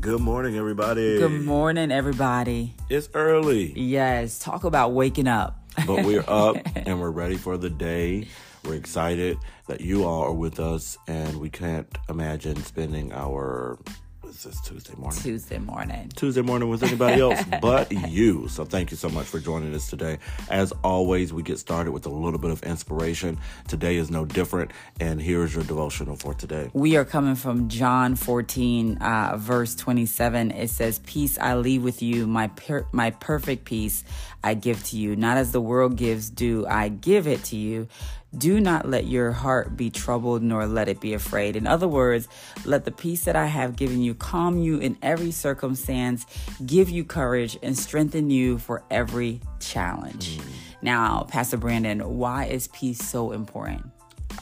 Good morning, everybody. Good morning, everybody. It's early, Yes, talk about waking up. but we're up and we're ready for the day. We're excited that you all are with us, and we can't imagine spending our is this Tuesday morning? Tuesday morning. Tuesday morning with anybody else but you. So thank you so much for joining us today. As always, we get started with a little bit of inspiration. Today is no different, and here's your devotional for today. We are coming from John 14, uh, verse 27. It says, Peace I leave with you, my, per- my perfect peace I give to you. Not as the world gives, do I give it to you. Do not let your heart be troubled, nor let it be afraid. In other words, let the peace that I have given you calm you in every circumstance, give you courage, and strengthen you for every challenge. Mm. Now, Pastor Brandon, why is peace so important?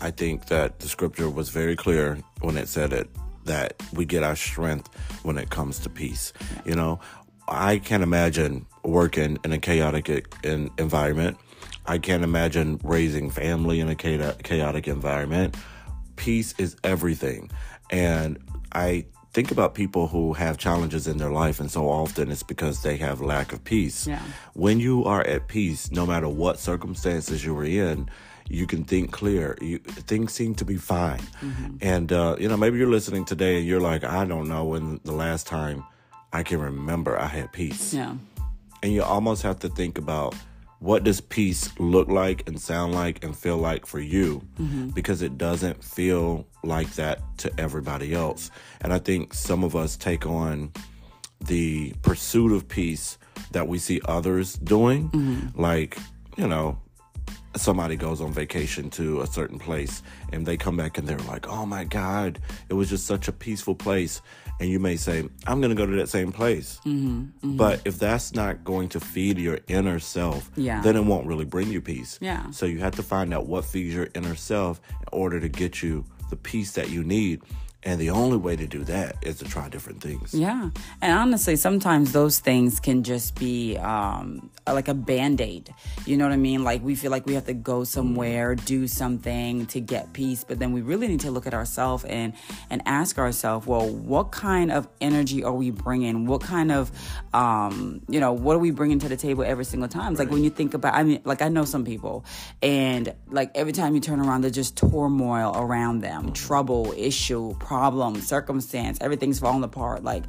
I think that the scripture was very clear when it said it that we get our strength when it comes to peace. You know, I can't imagine working in a chaotic environment. I can't imagine raising family in a chaotic environment. Peace is everything. And I think about people who have challenges in their life, and so often it's because they have lack of peace. Yeah. When you are at peace, no matter what circumstances you are in, you can think clear. You, things seem to be fine. And, uh, you know, maybe you're listening today and you're like, I don't know when the last time I can remember I had peace Yeah. and you almost have to think about what does peace look like and sound like and feel like for you? Mm-hmm. Because it doesn't feel like that to everybody else. And i think some of us take on the pursuit of peace that we see others doing. Mm-hmm. Like you know somebody goes on vacation to a certain place and they come back and they're like, oh my God, it was just such a peaceful place. And you may say, I'm going to go to that same place. Mm-hmm, mm-hmm. But if that's not going to feed your inner self, Yeah. then it won't really bring you peace. Yeah. So you have to find out what feeds your inner self in order to get you the peace that you need. And the only way to do that is to try different things. Yeah. And honestly, sometimes those things can just be um, like a band aid. You know what I mean? Like we feel like we have to go somewhere, do something to get peace, but then we really need to look at ourselves and and ask ourselves, well, what kind of energy are we bringing? What kind of, um, you know, what are we bringing to the table every single time? It's like when you think about, I mean, like I know some people, and like every time you turn around, there's just turmoil around them, trouble, issue, problem, circumstance, everything's falling apart. Like,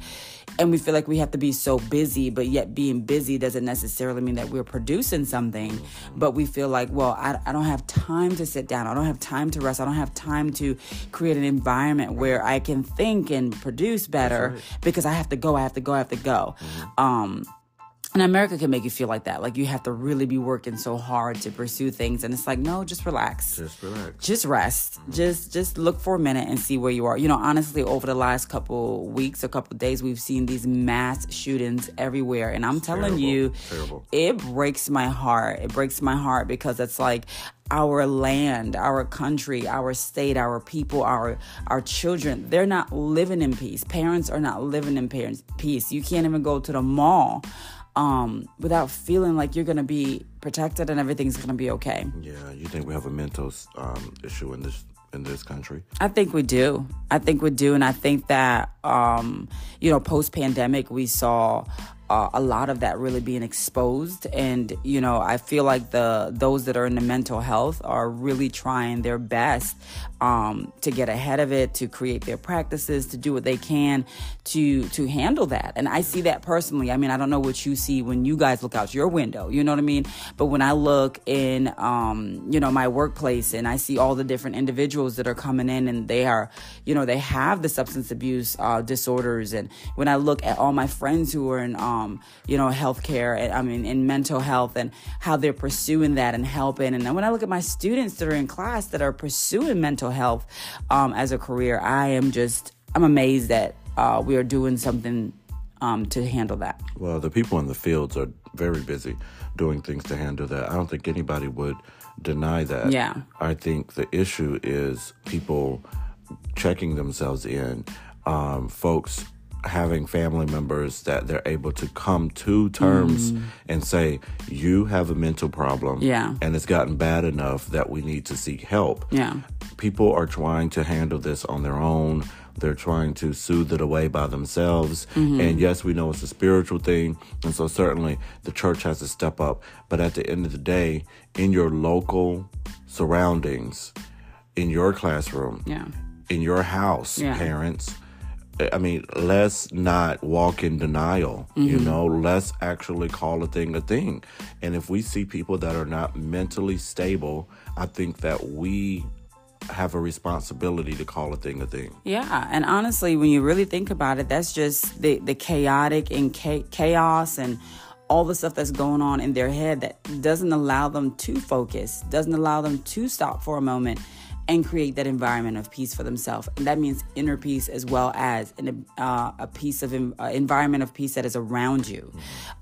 and we feel like we have to be so busy, but yet being busy doesn't necessarily mean that we're producing something. But we feel like, well, I, I don't have time to sit down. I don't have time to rest. I don't have time to create an environment where I can think and produce better because I have to go. I have to go. I have to go. Um, and America can make you feel like that. Like you have to really be working so hard to pursue things. And it's like, no, just relax Just relax. just rest mm-hmm. just just look for a minute and see where you are you know honestly over the last couple weeks a couple days we've seen these mass shootings everywhere and i'm telling terrible. you Terrible. it breaks my heart it breaks my heart because it's like our land our country our state our people our our children they're not living in peace parents are not living in parents peace you can't even go to the mall um, without feeling like you're gonna be protected and everything's gonna be okay Yeah, you think we have a mental um, issue in this in this country? I think we do. I think we do, and I think that um, you know, post pandemic, we saw uh, a lot of that really being exposed, and you know, I feel like the those that are in the mental health are really trying their best um, to get ahead of it, to create their practices, to do what they can to to handle that. And I see that personally. I mean, I don't know what you see when you guys look out your window. You know what I mean? But when I look in, um, you know, my workplace and I see all the different individuals that are coming in and they are, you know, they have the substance abuse uh, disorders. And when I look at all my friends who are in, um, you know, healthcare, and I mean, in mental health and how they're pursuing that and helping. And then when I look at my students that are in class that are pursuing mental health um, as a career, I am just, I'm amazed that uh, we are doing something um, to handle that. Well, the people in the fields are very busy doing things to handle that. I don't think anybody would deny that. Yeah. I think the issue is people checking themselves in, um, folks having family members that they're able to come to terms mm. and say, You have a mental problem. Yeah. And it's gotten bad enough that we need to seek help Yeah. people are trying to handle this on their own They're trying to soothe it away by themselves. Mm-hmm. And yes, we know it's a spiritual thing. And so certainly the church has to step up. But at the end of the day, in your local surroundings, in your classroom, Yeah. in your house, Yeah. parents. I mean, let's not walk in denial. You Mm-hmm. know, let's actually call a thing a thing. And if we see people that are not mentally stable, I think that we have a responsibility to call a thing a thing. Yeah, and honestly, when you really think about it, that's just the the chaotic and cha- chaos and all the stuff that's going on in their head that doesn't allow them to focus, doesn't allow them to stop for a moment and create that environment of peace for themselves. And that means inner peace as well as an, uh, a piece of uh, environment of peace that is around you.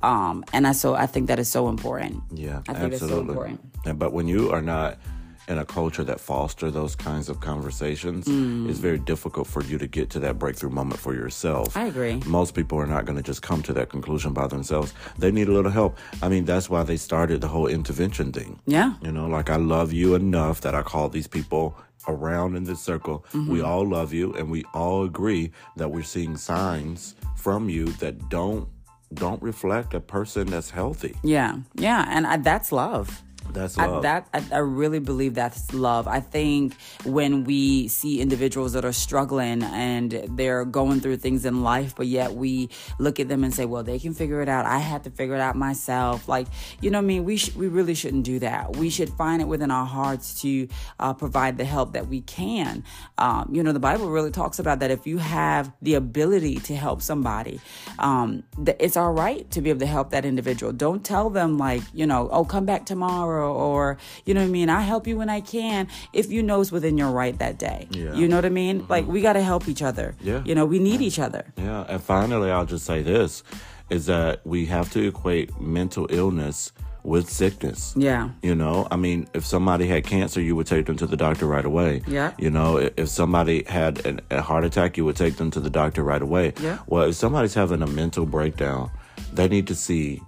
Um, and I so I think that is so important. Yeah, I think it's so absolutely. important. But when you are not in a culture that foster those kinds of conversations, Mm. it's very difficult for you to get to that breakthrough moment for yourself. I agree. Most people are not going to just come to that conclusion by themselves. They need a little help. I mean, that's why they started the whole intervention thing. Yeah. You know, like I love you enough that I call these people around in this circle. Mm-hmm. We all love you and we all agree that we're seeing signs from you that don't don't reflect a person that's healthy. Yeah, yeah, and I, that's love. That's I, that I, I really believe that's love. I think when we see individuals that are struggling and they're going through things in life, but yet we look at them and say, "Well, they can figure it out. I had to figure it out myself." Like, you know, what I mean, we sh- we really shouldn't do that. We should find it within our hearts to uh, provide the help that we can. Um, you know, the Bible really talks about that. If you have the ability to help somebody, um, that it's all right to be able to help that individual. Don't tell them like, you know, oh, come back tomorrow or you know what I mean. I help you when I can. If you know it's within your right that day, Yeah. you know what I mean. Mm-hmm. Like we got to help each other. Yeah. you know, we need each other. Yeah, and finally, I'll just say this: is that we have to equate mental illness with sickness. Yeah. You know, I mean, if somebody had cancer, you would take them to the doctor right away. Yeah. You know, if somebody had an, a heart attack, you would take them to the doctor right away. Yeah. Well, if somebody's having a mental breakdown, they need to see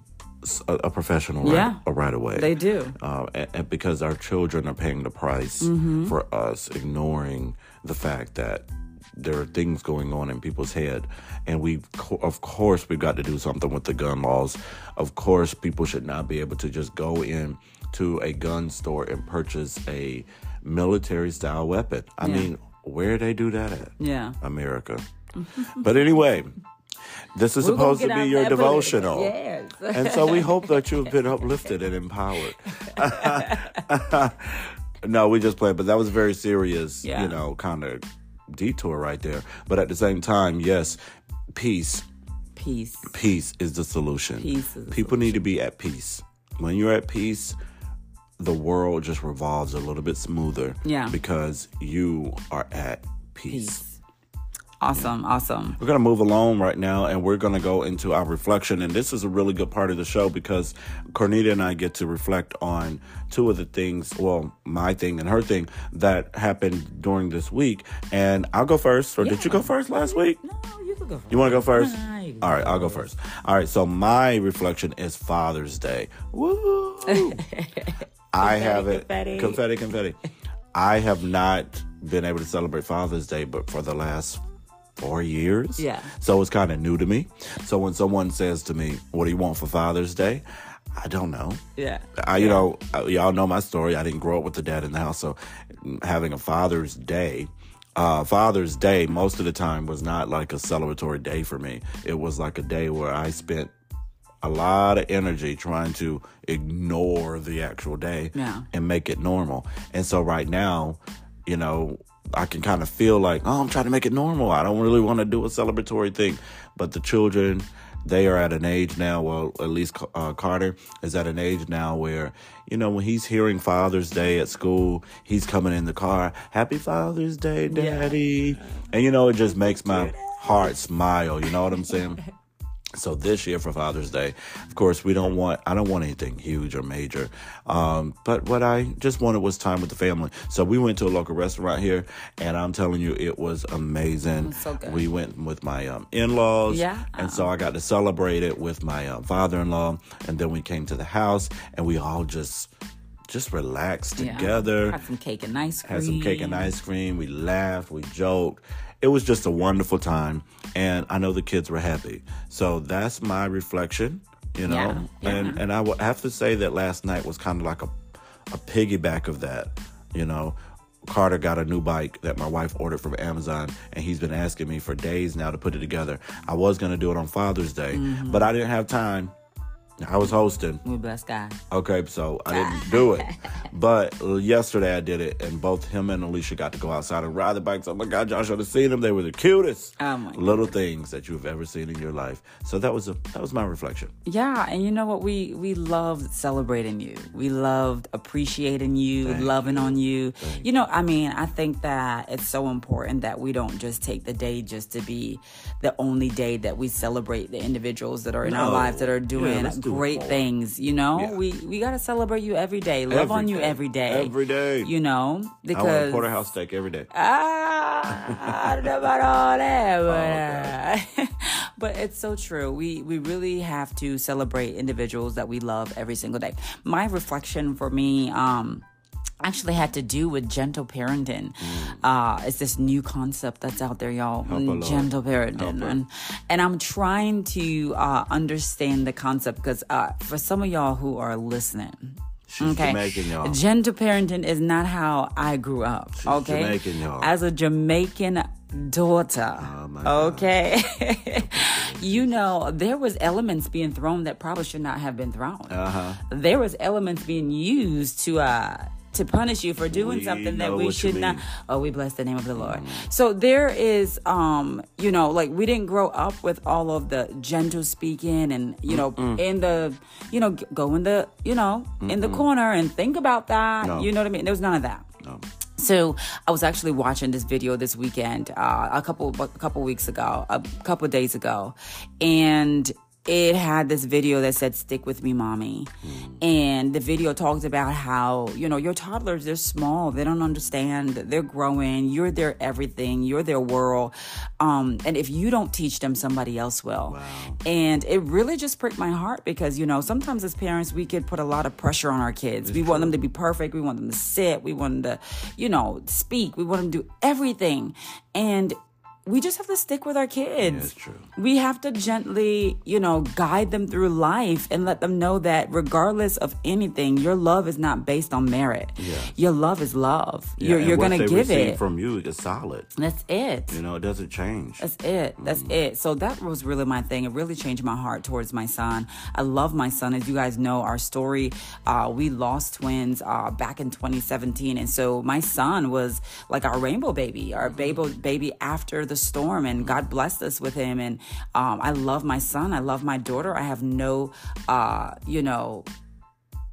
a, a professional right, Yeah. uh, right away. They do. Uh, and, and because our children are paying the price Mm-hmm. for us ignoring the fact that there are things going on in people's head and we of course we've got to do something with the gun laws of course people should not be able to just go in to a gun store and purchase a military style weapon i Yeah. mean where they do that at Yeah. america but anyway this is We're supposed to be your devotional Yes. and so we hope that you've been uplifted and empowered. no, we just played, but that was very serious, Yeah. you know, kind of detour right there. But at the same time, yes, peace, Peace. peace is the solution. Peace the People need to be at peace. When you're at peace, the world just revolves a little bit smoother. Yeah. Because you are at peace. Peace. Awesome. Awesome. We're going to move along right now and we're going to go into our reflection. And this is a really good part of the show because Cornita and I get to reflect on two of the things, well, my thing and her thing that happened during this week. And I'll go first. Or did you go first last week? No, you can go first. You want to go first? All right, I'll go first. All right, so my reflection is Father's Day. Woo! I have it. confetti. confetti, confetti. I have not been able to celebrate Father's Day, but for the last four years. Yeah. So it's kind of new to me. So when someone says to me, "What do you want for Father's Day?" I don't know. Yeah. I, you know, uh, y'all know my story. I didn't grow up with a dad in the house, so having a Father's Day, uh, Father's Day, most of the time was not like a celebratory day for me. It was like a day where I spent a lot of energy trying to ignore the actual day Yeah. and make it normal. And so right now, you know, I can kind of feel like, oh, I'm trying to make it normal. I don't really want to do a celebratory thing. But the children, they are at an age now, well, at least uh, Carter is at an age now where, you know, when he's hearing Father's Day at school, he's coming in the car, Happy Father's Day, Daddy. And, you know, it just makes my heart smile. You know what I'm saying? So this year for Father's Day, of course, we don't want, I don't want anything huge or major. Um, but what I just wanted was time with the family. So we went to a local restaurant here and I'm telling you, it was amazing. so good. We went with my um, in-laws. Yeah. And so I got to celebrate it with my uh, father-in-law. And then we came to the house and we all just just relaxed Yeah. together. Had some cake and ice cream. Had some cake and ice cream. We laughed, we joked. It was just a wonderful time, and I know the kids were happy. So that's my reflection, you know. Yeah, yeah. And and I would have to say that last night was kind of like a a piggyback of that, you know. Carter got a new bike that my wife ordered from Amazon, and he's been asking me for days now to put it together. I was gonna do it on Father's Day, Mm-hmm. but I didn't have time. I was hosting. We blessed God. Okay, so I didn't do it. But uh, yesterday I did it, and both him and Alicia got to go outside and ride the bikes. Oh my God, y'all should have seen them. They were the cutest Oh little things that you've ever seen in your life. So that was a that was my reflection. Yeah, and you know what? We we loved celebrating you. We loved appreciating you, loving on you. You know, I mean, I think that it's so important that we don't just take the day just to be the only day that we celebrate the individuals that are in our lives that are doing do great things. You know, Yeah. we we gotta celebrate you every day. Love Every on you day. every day. Every day. You know, I want a because porterhouse steak every day. Ah, I don't know about all that, but, uh, but it's so true. We we really have to celebrate individuals that we love every single day. My reflection for me, um, actually had to do with gentle parenting. Uh, it's this new concept that's out there, y'all. Mm. Lord. gentle parenting, and and I'm trying to uh, understand the concept because uh, for some of y'all who are listening. She's Jamaican, y'all. Gentle parenting is not how I grew up. okay, Jamaican, y'all. As a Jamaican daughter. Oh, okay, you know there was elements being thrown that probably should not have been thrown. Uh-huh. There was elements being used to uh to punish you for doing We something that we should not. Oh, we bless the name of the Lord. So there is, um, you know, like we didn't grow up with all of the gentle speaking and, you know, in the, you know, go in the, you know, in the corner and think about that. No. You know what I mean? There was none of that. No. So I was actually watching this video this weekend, uh, a couple a couple weeks ago, a couple days ago, and it had this video that said "Stick with me, mommy," and the video talked about how you know your toddlers they're small, they don't understand, they're growing, you're their everything, you're their world, um, and if you don't teach them, somebody else will. And it really just pricked my heart because you know sometimes as parents we could put a lot of pressure on our kids. we want them to be perfect. We want them to sit. We want them to, you know, speak. We want them to do everything. And we just have to stick with our kids. That's true. We have to gently, you know, guide them through life and let them know that regardless of anything, your love is not based on merit. Yeah. Your love is love. Yeah, you're you're going to give it. from you is solid. That's it. You know, it doesn't change. That's it. That's Mm-hmm. it. So that was really my thing. It really changed my heart towards my son. I love my son. As you guys know, our story, uh, we lost twins uh, back in 2017. And so my son was like our rainbow baby, our baby, baby after the storm. And God blessed us with him. And um, I love my son. I love my daughter. I have no, uh, you know,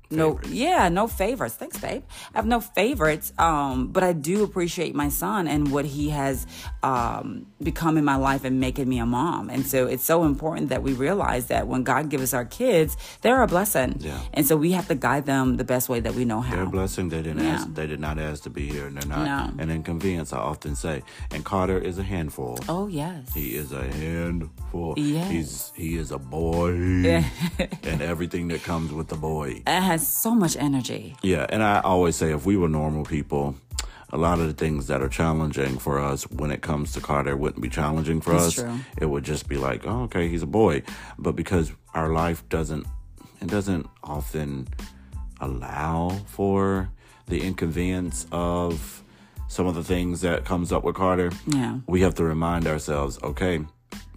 no yeah no favorites thanks babe i have no favorites um but i do appreciate my son and what he has um become in my life and making me a mom and so it's so important that we realize that when god gives us our kids they're a blessing Yeah. and so we have to guide them the best way that we know how. They're a blessing. They didn't Yeah. ask. They did not ask to be here, and they're not No. an inconvenience. I often say. And Carter is a handful. oh yes He is a handful. Yes. He's he is a boy, and everything that comes with the boy. it has so much energy Yeah, and I always say if we were normal people, a lot of the things that are challenging for us when it comes to Carter wouldn't be challenging for That's us. true. It would just be like, oh, okay, he's a boy. But because our life doesn't, it doesn't often allow for the inconvenience of some of the things that comes up with Carter. Yeah. We have to remind ourselves, okay,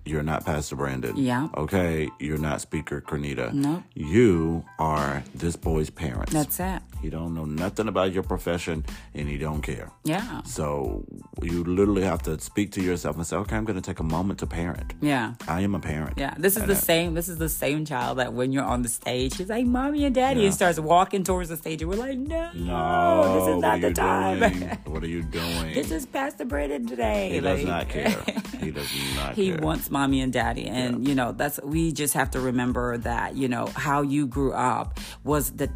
you're not Pastor Brandon. Yeah. Okay, you're not Speaker Cornita. Nope. You are this boy's parents. that's it He don't know nothing about your profession and he don't care. yeah So you literally have to speak to yourself and say, okay, I'm going to take a moment to parent. yeah I am a parent. Yeah, this is And the I- same. This is the same child that when you're on the stage, he's like, "Mommy and Daddy," Yeah. and starts walking towards the stage, and we're like, "No, No, this is not the time. What are you doing? this is Pastor Brandon today." he does not care. He does not He care. wants mommy and daddy, and you know that's we just have to remember that you know how you grew up was the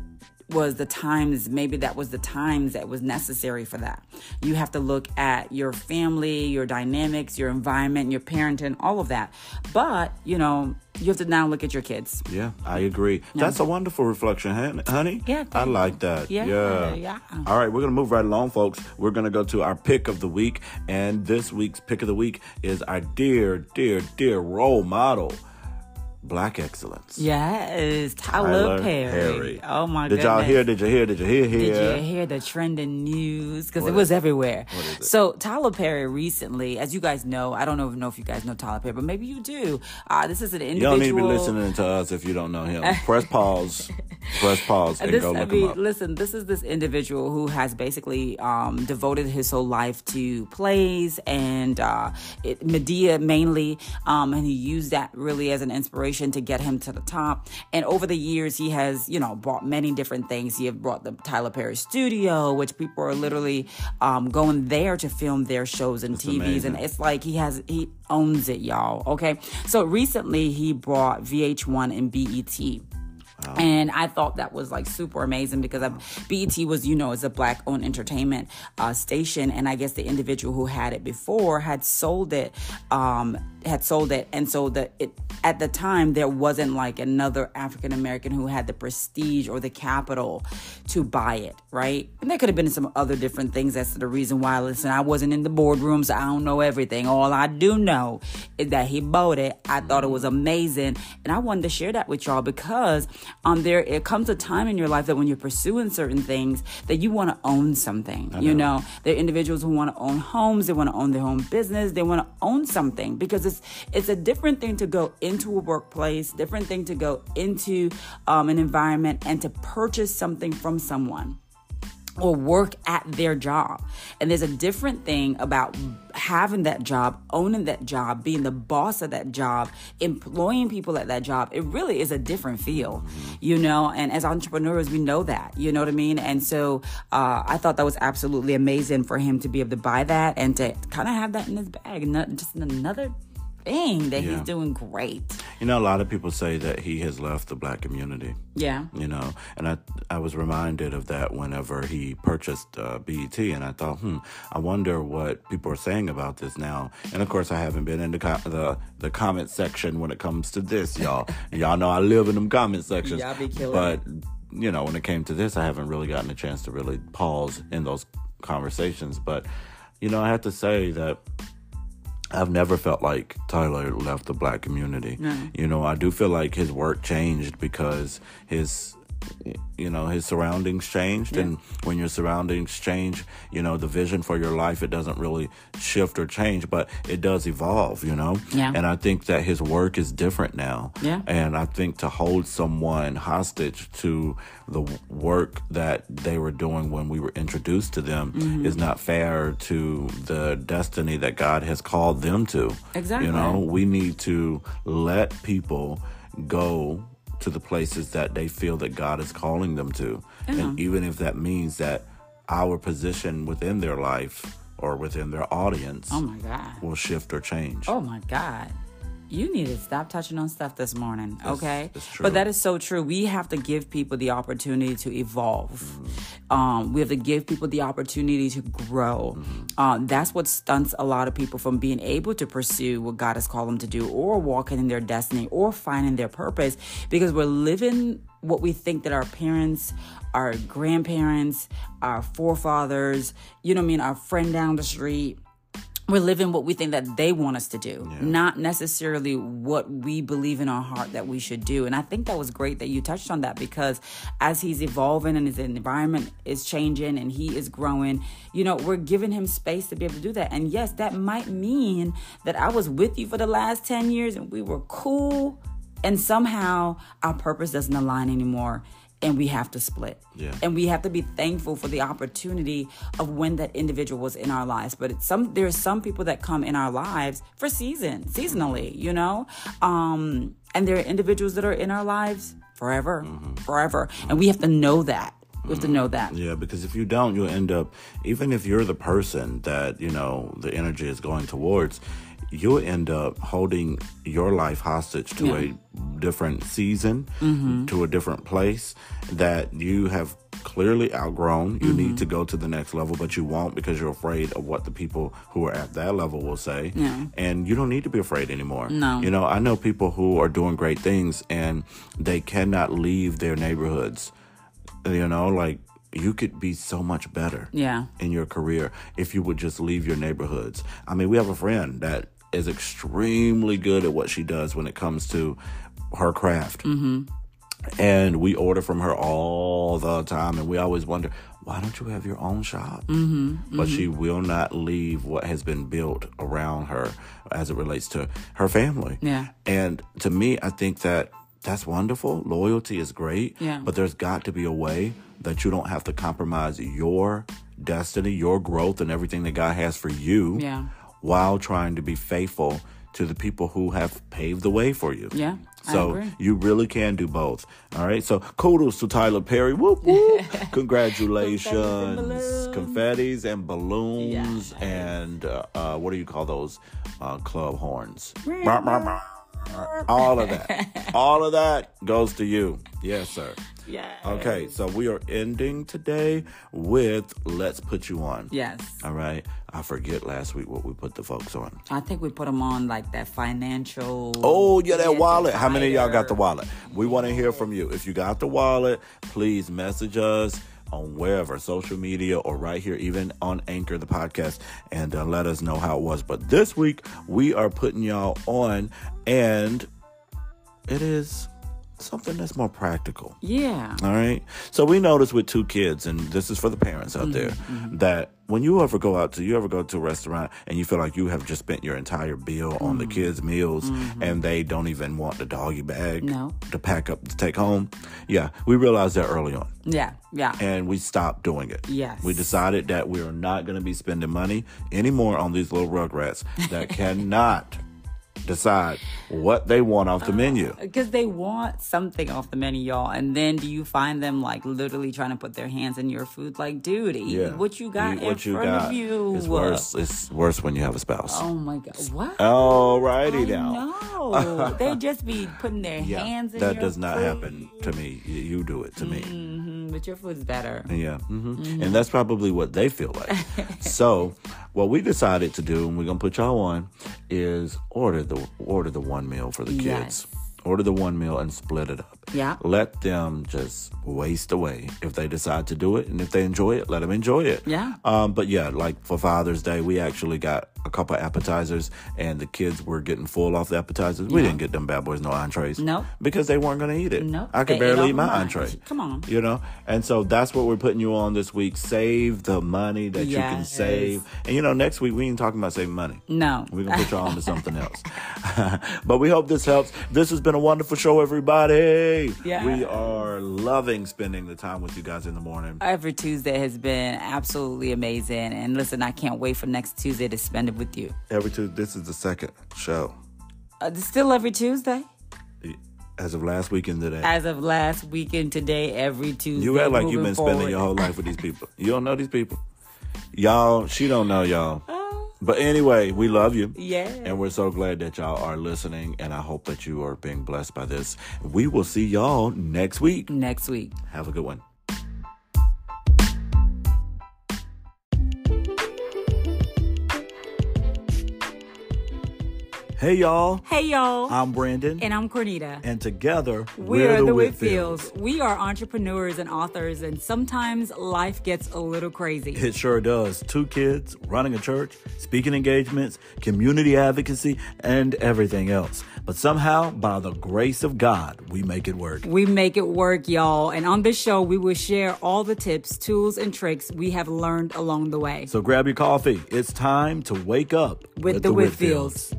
was the times maybe that was the times that was necessary for that you have to look at your family your dynamics your environment your parenting all of that but you know you have to now look at your kids Yeah, I agree. That's a wonderful reflection, honey. Yeah, I like that. Yeah, yeah, yeah. All right, we're gonna move right along, folks. We're gonna go to our pick of the week, and this week's pick of the week is our dear, dear, dear role model, Black Excellence. yes tyler, perry. oh my god! Did y'all hear? Did you hear? Did you hear? Did you hear the trending news? Because it was is- everywhere. it? So Tyler Perry recently, as you guys know, I don't know, know if you guys know Tyler Perry, but maybe you do. Uh, this is an You individual. don't need to be listening to us if you don't know him. Press pause. Press pause and This, go I look mean, him up. listen, this is this individual who has basically um, devoted his whole life to plays and uh, it, Madea mainly, um, and he used that really as an inspiration to get him to the top. And over the years, he has, you know, bought many different things. He have brought the Tyler Perry Studio, which people are literally um, going there to film their shows and TVs, amazing. and it's like he has he owns it, y'all. Okay, so recently he brought VH1 and BET. And I thought that was like super amazing because BET was, you know, is a black owned entertainment uh, station. And I guess the individual who had it before had sold it, um, had sold it. And so the, it, at the time, there wasn't like another African American who had the prestige or the capital to buy it, right? And there could have been some other different things. That's the reason why, listen, I wasn't in the boardrooms. I don't know everything. All I do know is that he bought it. I thought it was amazing. And I wanted to share that with y'all because um, there it comes a time in your life that when you're pursuing certain things that you want to own something. You know, there are individuals who want to own homes, they want to own their own business, they want to own something because it's it's a different thing to go into a workplace, different thing to go into um, an environment and to purchase something from someone or work at their job. And there's a different thing about having that job, owning that job, being the boss of that job, employing people at that job. It really is a different feel, you know. And as entrepreneurs, we know that, you know what I mean. And so uh, I thought that was absolutely amazing for him to be able to buy that and to kind of have that in his bag, not just another thing that Yeah. he's doing great. You know, a lot of people say that he has left the black community. Yeah. you know and i i was reminded of that whenever he purchased uh, bet and i thought hmm i wonder what people are saying about this now and of course i haven't been in the co- the, the comment section when it comes to this y'all y'all know i live in them comment sections Y'all be killing but you know when it came to this i haven't really gotten a chance to really pause in those conversations but you know i have to say that I've never felt like Tyler left the black community. You know, I do feel like his work changed because his you know his surroundings changed and when your surroundings change you know the vision for your life it doesn't really shift or change but it does evolve you know Yeah. and i think that his work is different now Yeah. and i think to hold someone hostage to the work that they were doing when we were introduced to them Mm-hmm. is not fair to the destiny that god has called them to Exactly. you know we need to let people go to the places that they feel that God is calling them to. And uh-huh. even if that means that our position within their life or within their audience Oh my God. will shift or change. Oh my God. You need to stop touching on stuff this morning, okay? it's true. But that is so true. We have to give people the opportunity to evolve. Mm-hmm. Um, we have to give people the opportunity to grow. Mm-hmm. Um, that's what stunts a lot of people from being able to pursue what God has called them to do, or walking in their destiny, or finding their purpose, because we're living what we think that our parents, our grandparents, our forefathers, you know what I mean, our friend down the street we're living what we think that they want us to do, not necessarily what we believe in our heart that we should do. And I think that was great that you touched on that because as he's evolving and his environment is changing and he is growing, you know, we're giving him space to be able to do that. And yes, that might mean that I was with you for the last 10 years and we were cool and somehow our purpose doesn't align anymore and we have to split. Yeah. And we have to be thankful for the opportunity of when that individual was in our lives. But it's some there's some people that come in our lives for season, seasonally, you know? Um, and there are individuals that are in our lives forever, forever. And we have to know that. We have to know that. Yeah, because if you don't, you'll end up, even if you're the person that, you know, the energy is going towards, you'll end up holding your life hostage to Yeah. a different season, Mm-hmm. to a different place that you have clearly outgrown. You Mm-hmm. need to go to the next level, but you won't because you're afraid of what the people who are at that level will say. Yeah. And you don't need to be afraid anymore. No. You know, I know people who are doing great things and they cannot leave their neighborhoods. You know, like you could be so much better Yeah. in your career if you would just leave your neighborhoods. I mean, we have a friend that is extremely good at what she does when it comes to her craft. Mm-hmm. And we order from her all the time, and we always wonder, why don't you have your own shop? Mm-hmm, but she will not leave what has been built around her as it relates to her family. Yeah. And to me, I think that that's wonderful. Loyalty is great. Yeah. But there's got to be a way that you don't have to compromise your destiny, your growth, and everything that God has for you Yeah. While trying to be faithful to the people who have paved the way for you. Yeah, So you really can do both. All right. So kudos to Tyler Perry. Whoop whoop. Congratulations. Confettis and balloons Yes. and uh, uh, what do you call those uh, club horns? Brr. All of that. All of that goes to you. Yes, sir. Yeah. Okay, so we are ending today with Let's Put You On. Yes. All right. I forget last week what we put the folks on. I think we put them on like that financial. Oh, yeah, that wallet. How many of y'all got the wallet? We want to hear from you. If you got the wallet, please message us on wherever, social media or right here, even on Anchor, the podcast, and uh, let us know how it was. But this week, we are putting y'all on, and it is something that's more practical. Yeah. All right. So we noticed with two kids, and this is for the parents out there, mm-hmm, mm-hmm. that when you ever go out to, you ever go to a restaurant and you feel like you have just spent your entire bill on the mm. kids' meals mm-hmm. and they don't even want the doggy bag No. to pack up to take home. Yeah. We realized that early on Yeah. Yeah. and we stopped doing it. Yes. We decided that we are not going to be spending money anymore on these little rugrats that cannot decide what they want off the menu. Because they want something off the menu, y'all. And then do you find them like literally trying to put their hands in your food? Like, dude, eat Yeah. what you got Eat in what you front got. of you. It's worse. It's worse when you have a spouse. Oh my God. What? Alrighty I now. know. they just be putting their Yeah, hands in that does not food. happen to me. You, do it to me. Mm, But your food's better. Yeah, hmm and that's probably what they feel like. so, what we decided to do, and we're gonna put y'all on, is order the order the one meal for the kids. Yes. Order the one meal and split it up. Yeah. Let them just waste away if they decide to do it, and if they enjoy it, let them enjoy it. Yeah. Um, but yeah, like for Father's Day, we actually got a couple appetizers, and the kids were getting full off the appetizers. We Yeah. didn't get them bad boys no entrees. Nope. Because they weren't gonna eat it. Nope. I could They barely eat my mine. entree. Come on. You know? And so that's what we're putting you on this week. Save the money that you can save. And you know, next week we ain't talking about saving money. No. We're gonna put y'all on to something else. but we hope this helps. This has been a wonderful show, everybody. Yes. We are loving spending the time with you guys in the morning. Every Tuesday has been absolutely amazing. And listen, I can't wait for next Tuesday to spend it with you. Every Tuesday. this is the second show. Uh, still every Tuesday? As of last weekend today. As of last weekend, today, every Tuesday. You act like you've been spending your whole life with these people. You don't know these people. Y'all, she don't know y'all. Oh, But anyway, we love you. yeah. And we're so glad that y'all are listening, and I hope that you are being blessed by this. We will see y'all next week. Next week. Have a good one. Hey, y'all. Hey, y'all. I'm Brandon. and I'm Cornita. And together, We're, the Whitfields. We are entrepreneurs and authors, and sometimes life gets a little crazy. It sure does. Two kids, running a church, speaking engagements, community advocacy, and everything else. But somehow, by the grace of God, we make it work. We make it work, y'all. And on this show, we will share all the tips, tools, and tricks we have learned along the way. So grab your coffee. It's time to wake up With, the, Whitfields.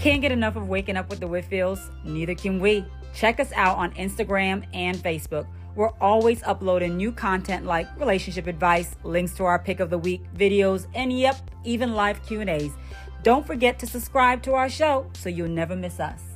Can't get enough of waking up with the Whitfields? Neither can we. Check us out on Instagram and Facebook. We're always uploading new content like relationship advice, links to our pick of the week, videos, and yep, even live Q&As. Don't forget to subscribe to our show so you'll never miss us.